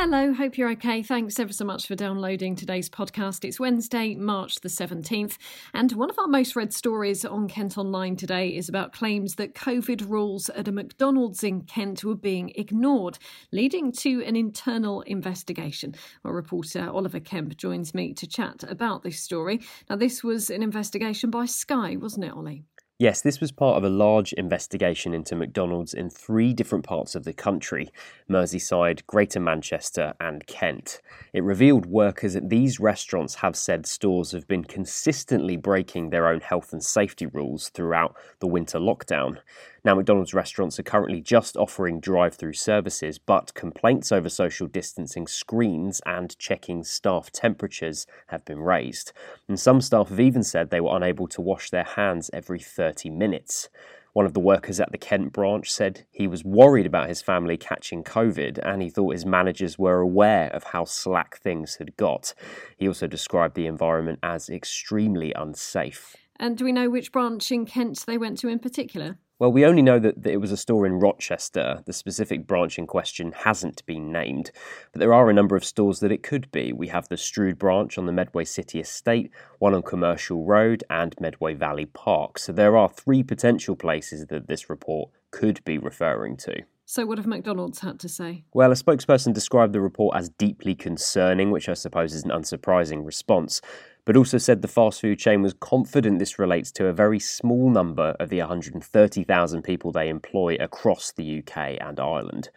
Hello, hope you're okay. Thanks ever so much for downloading today's podcast. It's Wednesday, March the 17th, and one of our most read stories on Kent Online today is about claims that COVID rules at a McDonald's in Kent were being ignored, leading to an internal investigation. Our reporter Oliver Kemp joins me to chat about this story. Now, this was an investigation by Sky, wasn't it, Ollie? Yes, this was part of a large investigation into McDonald's in three different parts of the country Merseyside, Greater Manchester, and Kent. It revealed workers at these restaurants have said stores have been consistently breaking their own health and safety rules throughout the winter lockdown. Now, McDonald's restaurants are currently just offering drive through services, but complaints over social distancing screens and checking staff temperatures have been raised. And some staff have even said they were unable to wash their hands every 30 minutes. One of the workers at the Kent branch said he was worried about his family catching COVID and he thought his managers were aware of how slack things had got. He also described the environment as extremely unsafe. And do we know which branch in Kent they went to in particular? Well, we only know that, it was a store in Rochester. The specific branch in question hasn't been named, but there are a number of stores that it could be. We have the Strood branch on the Medway City Estate, one on Commercial Road, and Medway Valley Park. So there are three potential places that this report could be referring to. So, what have McDonald's had to say? Well, a spokesperson described the report as deeply concerning, which I suppose is an unsurprising response but also said the fast food chain was confident this relates to a very small number of the 130,000 people they employ across the UK and Ireland.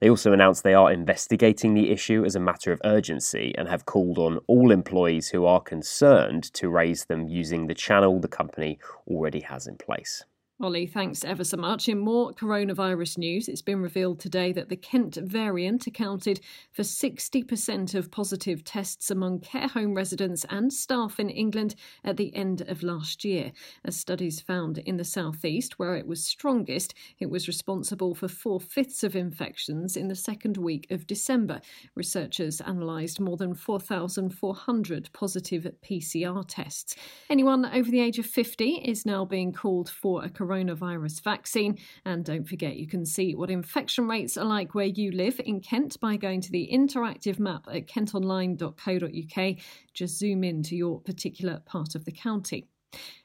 They also announced they are investigating the issue as a matter of urgency and have called on all employees who are concerned to raise them using the channel the company already has in place. Ollie, thanks ever so much. In more coronavirus news, it's been revealed today that the Kent variant accounted for 60% of positive tests among care home residents and staff in England at the end of last year. As studies found in the southeast, where it was strongest, it was responsible for four fifths of infections in the second week of December. Researchers analysed more than 4,400 positive PCR tests. Anyone over the age of 50 is now being called for a coronavirus vaccine. And don't forget, you can see what infection rates are like where you live in Kent by going to the interactive map at kentonline.co.uk. Just zoom in to your particular part of the county.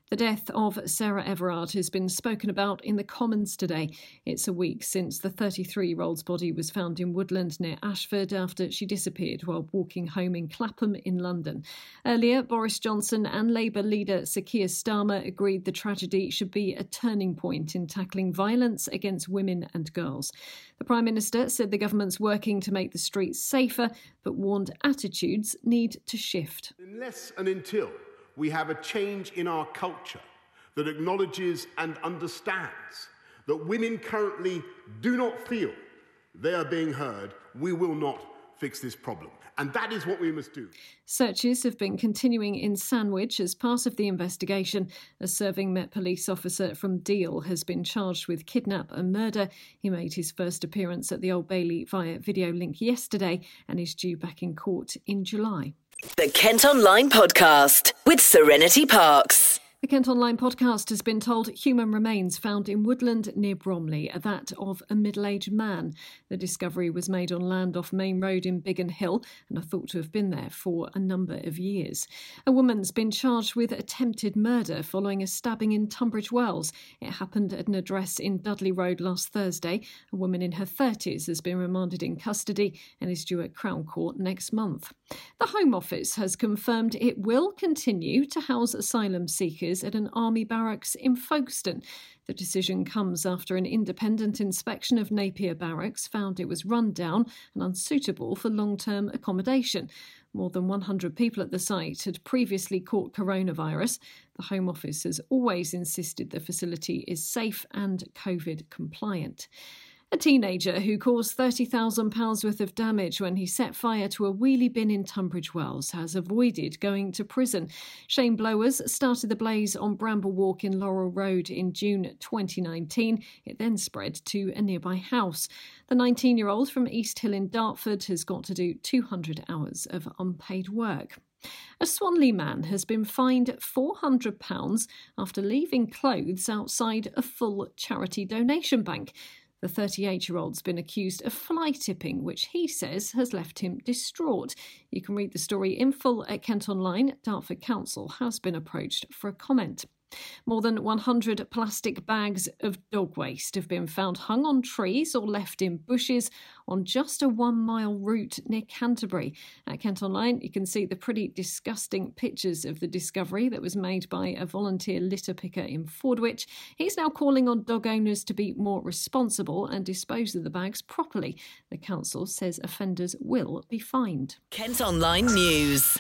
The death of Sarah Everard has been spoken about in the Commons today. It's a week since the 33 year old's body was found in Woodland near Ashford after she disappeared while walking home in Clapham in London. Earlier, Boris Johnson and Labour leader Sir Keir Starmer agreed the tragedy should be a turning point in tackling violence against women and girls. The Prime Minister said the government's working to make the streets safer, but warned attitudes need to shift. Unless and until we have a change in our culture that acknowledges and understands that women currently do not feel they are being heard, we will not fix this problem. And that is what we must do. Searches have been continuing in Sandwich as part of the investigation. A serving Met police officer from Deal has been charged with kidnap and murder. He made his first appearance at the Old Bailey via video link yesterday and is due back in court in July. The Kent Online Podcast with Serenity Parks. The Kent Online podcast has been told human remains found in woodland near Bromley are that of a middle aged man. The discovery was made on land off Main Road in Biggin Hill and are thought to have been there for a number of years. A woman's been charged with attempted murder following a stabbing in Tunbridge Wells. It happened at an address in Dudley Road last Thursday. A woman in her 30s has been remanded in custody and is due at Crown Court next month. The Home Office has confirmed it will continue to house asylum seekers at an army barracks in Folkestone. The decision comes after an independent inspection of Napier Barracks found it was run down and unsuitable for long term accommodation. More than 100 people at the site had previously caught coronavirus. The Home Office has always insisted the facility is safe and COVID compliant. A teenager who caused £30,000 worth of damage when he set fire to a wheelie bin in Tunbridge Wells has avoided going to prison. Shane Blowers started the blaze on Bramble Walk in Laurel Road in June 2019. It then spread to a nearby house. The 19 year old from East Hill in Dartford has got to do 200 hours of unpaid work. A Swanley man has been fined £400 after leaving clothes outside a full charity donation bank. The 38 year old's been accused of fly tipping, which he says has left him distraught. You can read the story in full at Kent Online. Dartford Council has been approached for a comment. More than 100 plastic bags of dog waste have been found hung on trees or left in bushes on just a one mile route near Canterbury. At Kent Online, you can see the pretty disgusting pictures of the discovery that was made by a volunteer litter picker in Fordwich. He's now calling on dog owners to be more responsible and dispose of the bags properly. The council says offenders will be fined. Kent Online News.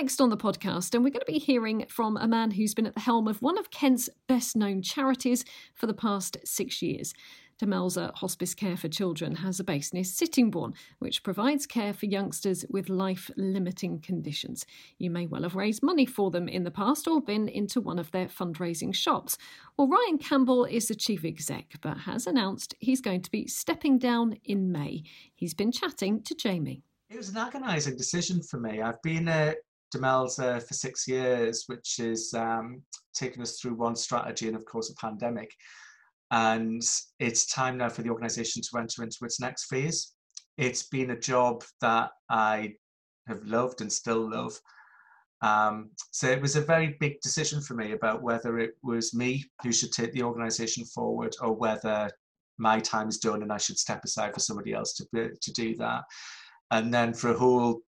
Next on the podcast, and we're going to be hearing from a man who's been at the helm of one of Kent's best known charities for the past six years. Demelza Hospice Care for Children has a base near Sittingbourne, which provides care for youngsters with life limiting conditions. You may well have raised money for them in the past or been into one of their fundraising shops. Well, Ryan Campbell is the chief exec, but has announced he's going to be stepping down in May. He's been chatting to Jamie. It was an agonising decision for me. I've been a Demelza for six years, which has um, taken us through one strategy and, of course, a pandemic. And it's time now for the organisation to enter into its next phase. It's been a job that I have loved and still love. Um, so it was a very big decision for me about whether it was me who should take the organisation forward or whether my time is done and I should step aside for somebody else to, to do that. And then for a whole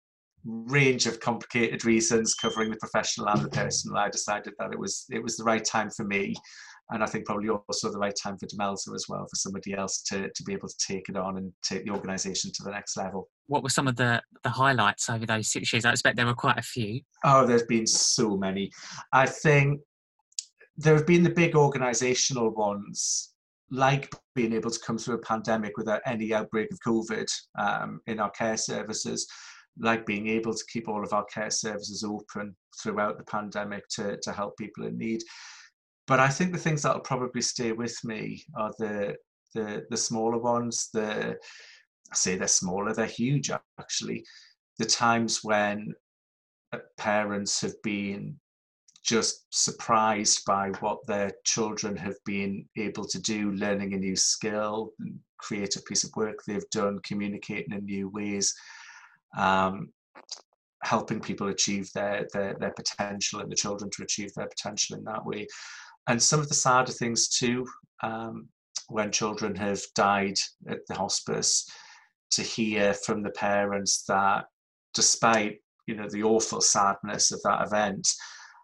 range of complicated reasons covering the professional and the personal, I decided that it was it was the right time for me, and I think probably also the right time for Demelza as well for somebody else to to be able to take it on and take the organisation to the next level. What were some of the the highlights over those six years? I expect there were quite a few. Oh, there's been so many. I think there have been the big organisational ones like being able to come through a pandemic without any outbreak of COVID um, in our care services like being able to keep all of our care services open throughout the pandemic to, to help people in need. But I think the things that will probably stay with me are the the the smaller ones. The I say they're smaller, they're huge actually. The times when uh, parents have been just surprised by what their children have been able to do, learning a new skill, create a piece of work they've done, communicating in new ways um, helping people achieve their, their, their potential and the children to achieve their potential in that way. And some of the sadder things too, um, when children have died at the hospice, to hear from the parents that despite you know the awful sadness of that event,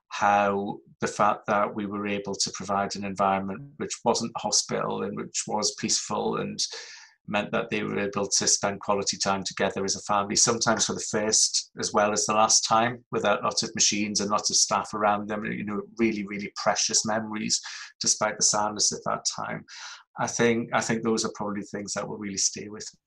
how the fact that we were able to provide an environment which wasn't hospital and which was peaceful and meant that they were able to spend quality time together as a family, sometimes for the first as well as the last time, without lots of machines and lots of staff around them. You know, really, really precious memories, despite the sadness at that time. I think I think those are probably things that will really stay with me.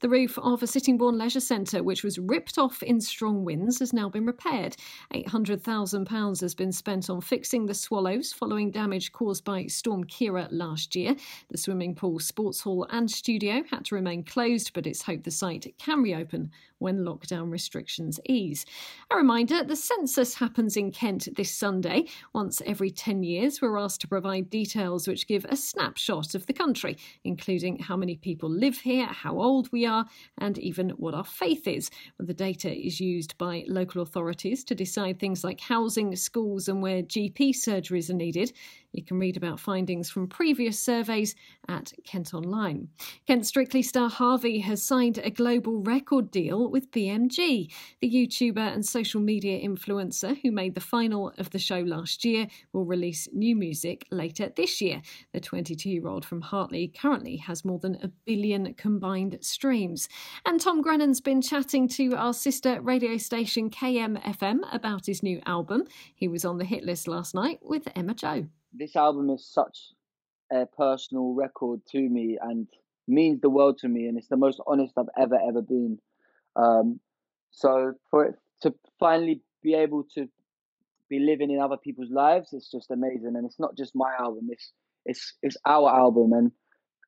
The roof of a Sittingbourne leisure centre, which was ripped off in strong winds, has now been repaired. £800,000 has been spent on fixing the swallows following damage caused by Storm Ciara last year. The swimming pool, sports hall, and studio had to remain closed, but it's hoped the site can reopen when lockdown restrictions ease. A reminder the census happens in Kent this Sunday. Once every 10 years, we're asked to provide details which give a snapshot of the country, including how many people live here, how old we are, and even what our faith is. The data is used by local authorities to decide things like housing, schools, and where GP surgeries are needed. You can read about findings from previous surveys at Kent Online. Kent Strictly star HRVY has signed a global record deal with BMG. The YouTuber and social media influencer who made the final of the show last year will release new music later this year. The 22 year old from Hartley currently has more than a billion combined streams. And Tom Grennan's been chatting to our sister radio station KMFM about his new album. He was on the hit list last night with Emma Joe this album is such a personal record to me, and means the world to me, and it's the most honest I've ever ever been. Um, so for it to finally be able to be living in other people's lives, it's just amazing. And it's not just my album; it's it's it's our album, and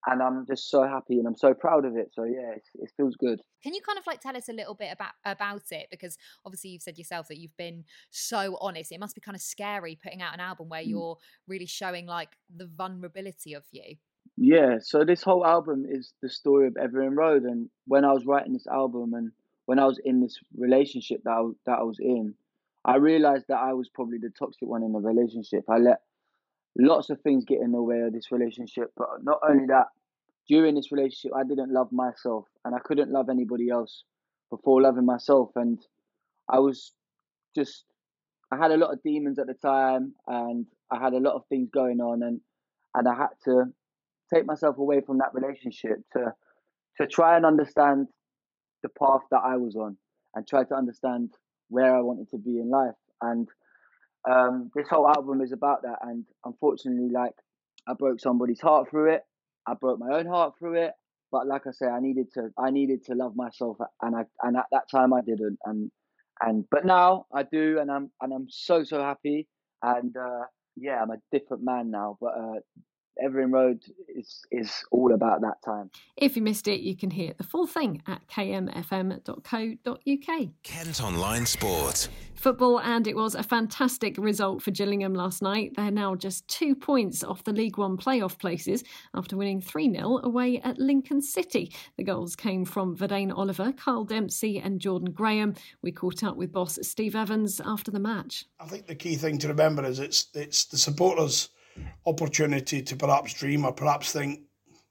and I'm just so happy and I'm so proud of it. So yeah, it feels good. Can you kind of like tell us a little bit about about it? Because obviously you've said yourself that you've been so honest. It must be kind of scary putting out an album where mm. you're really showing like the vulnerability of you. Yeah, so this whole album is the story of Evering Road, and when I was writing this album and when I was in this relationship that I, that I was in, I realized that I was probably the toxic one in the relationship. I let lots of things get in the way of this relationship. But not only that, during this relationship, I didn't love myself and I couldn't love anybody else before loving myself. And I was just, I had a lot of demons at the time and I had a lot of things going on and, and I had to take myself away from that relationship to, to try and understand the path that I was on and try to understand where I wanted to be in life. And um, this whole album is about that, and unfortunately, like I broke somebody's heart through it. I broke my own heart through it. But like I say, I needed to I needed to love myself, and I and at that time I didn't, and and but now I do, and I'm and I'm so so happy, and uh, yeah, I'm a different man now. But uh, Evering Road is is all about that time. If you missed it, you can hear the full thing at kmfm.co.uk. Kent Online Sport. Football, and it was a fantastic result for Gillingham last night. They're now just two points off the League One playoff places after winning 3 0 away at Lincoln City. The goals came from Vadaine Oliver, Kyle Dempsey, and Jordan Graham. We caught up with boss Steve Evans after the match. I think the key thing to remember is it's it's the supporters opportunity to perhaps dream or perhaps think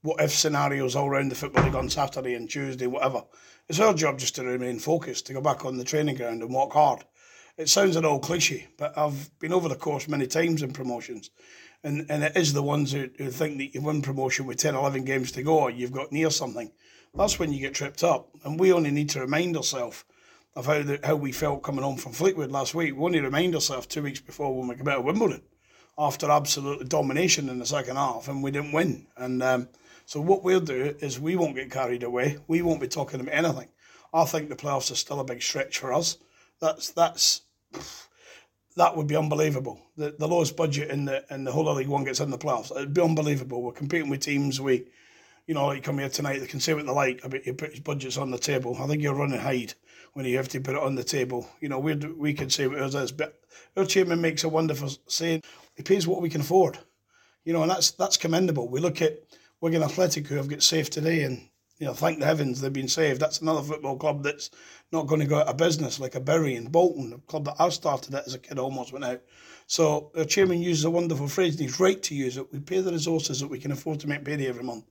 what if scenarios all around the football league on Saturday and Tuesday, whatever. It's our job just to remain focused, to go back on the training ground and work hard. It sounds an old cliche, but I've been over the course many times in promotions. And, and it is the ones who, who think that you win promotion with 10, 11 games to go, or you've got near something. That's when you get tripped up. And we only need to remind ourselves of how the, how we felt coming home from Fleetwood last week. We only remind ourselves two weeks before when we came out of Wimbledon after absolute domination in the second half, and we didn't win. And um, so what we'll do is we won't get carried away. We won't be talking about anything. I think the playoffs are still a big stretch for us. That's that's that would be unbelievable. The the lowest budget in the in the whole of League One gets in the playoffs. It'd be unbelievable. We're competing with teams we, you know, like come here tonight. They can say what they like about you. Put your budgets on the table. I think you're running hide when you have to put it on the table. You know, we we can say what ours is, but our chairman makes a wonderful saying. He pays what we can afford. You know, and that's that's commendable. We look at Wigan Athletic who have got saved today, and you know, thank the heavens they've been saved. That's another football club that's not going to go out of business, like a Bury and Bolton, a club that I started at as a kid, almost went out. So our chairman uses a wonderful phrase, and he's right to use it. We pay the resources that we can afford to make payday every month.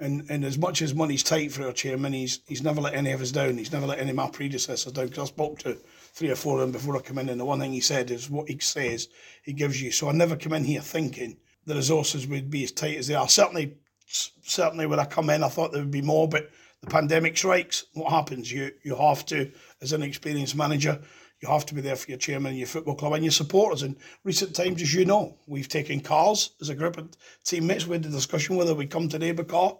And, and as much as money's tight for our chairman, he's he's never let any of us down. He's never let any of my predecessors down. Because I spoke to three or four of them before I come in, and the one thing he said is what he says he gives you. So I never come in here thinking the resources would be as tight as they are. Certainly, certainly when I come in, I thought there would be more, but the pandemic strikes. What happens? You you have to, as an experienced manager, you have to be there for your chairman and your football club and your supporters. In recent times, as you know, we've taken cars as a group of teammates. We had the discussion whether we come today by car.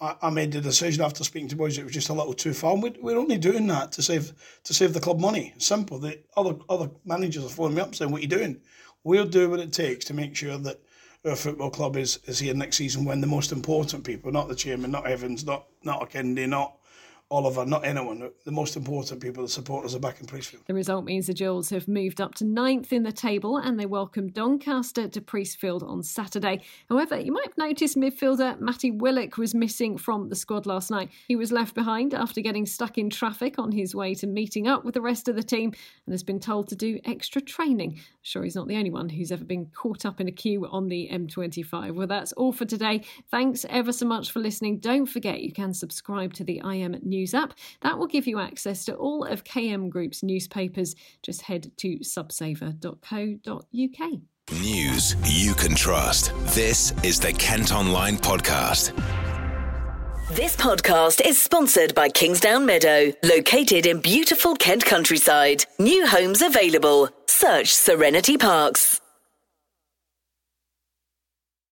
I, I made the decision after speaking to boys it was just a little too far. We, we're only doing that to save to save the club money. Simple. The other other managers are phoning me up saying, "What are you doing?" We'll do what it takes to make sure that our football club is, is here next season when the most important people, not the chairman, not Evans, not not a Kennedy, not Oliver, not anyone. The most important people, the supporters, are back in Priestfield. The result means the Gills have moved up to ninth in the table and they welcome Doncaster to Priestfield on Saturday. However, you might have noticed midfielder Matty Willock was missing from the squad last night. He was left behind after getting stuck in traffic on his way to meeting up with the rest of the team and has been told to do extra training. Sure, he's not the only one who's ever been caught up in a queue on the M25. Well, that's all for today. Thanks ever so much for listening. Don't forget you can subscribe to the KM News News app. That will give you access to all of KM Group's newspapers. Just head to subsaver.co.uk. News you can trust. This is the Kent Online Podcast. This podcast is sponsored by Kingsdown Meadow, located in beautiful Kent countryside. New homes available. Search Serenity Parks.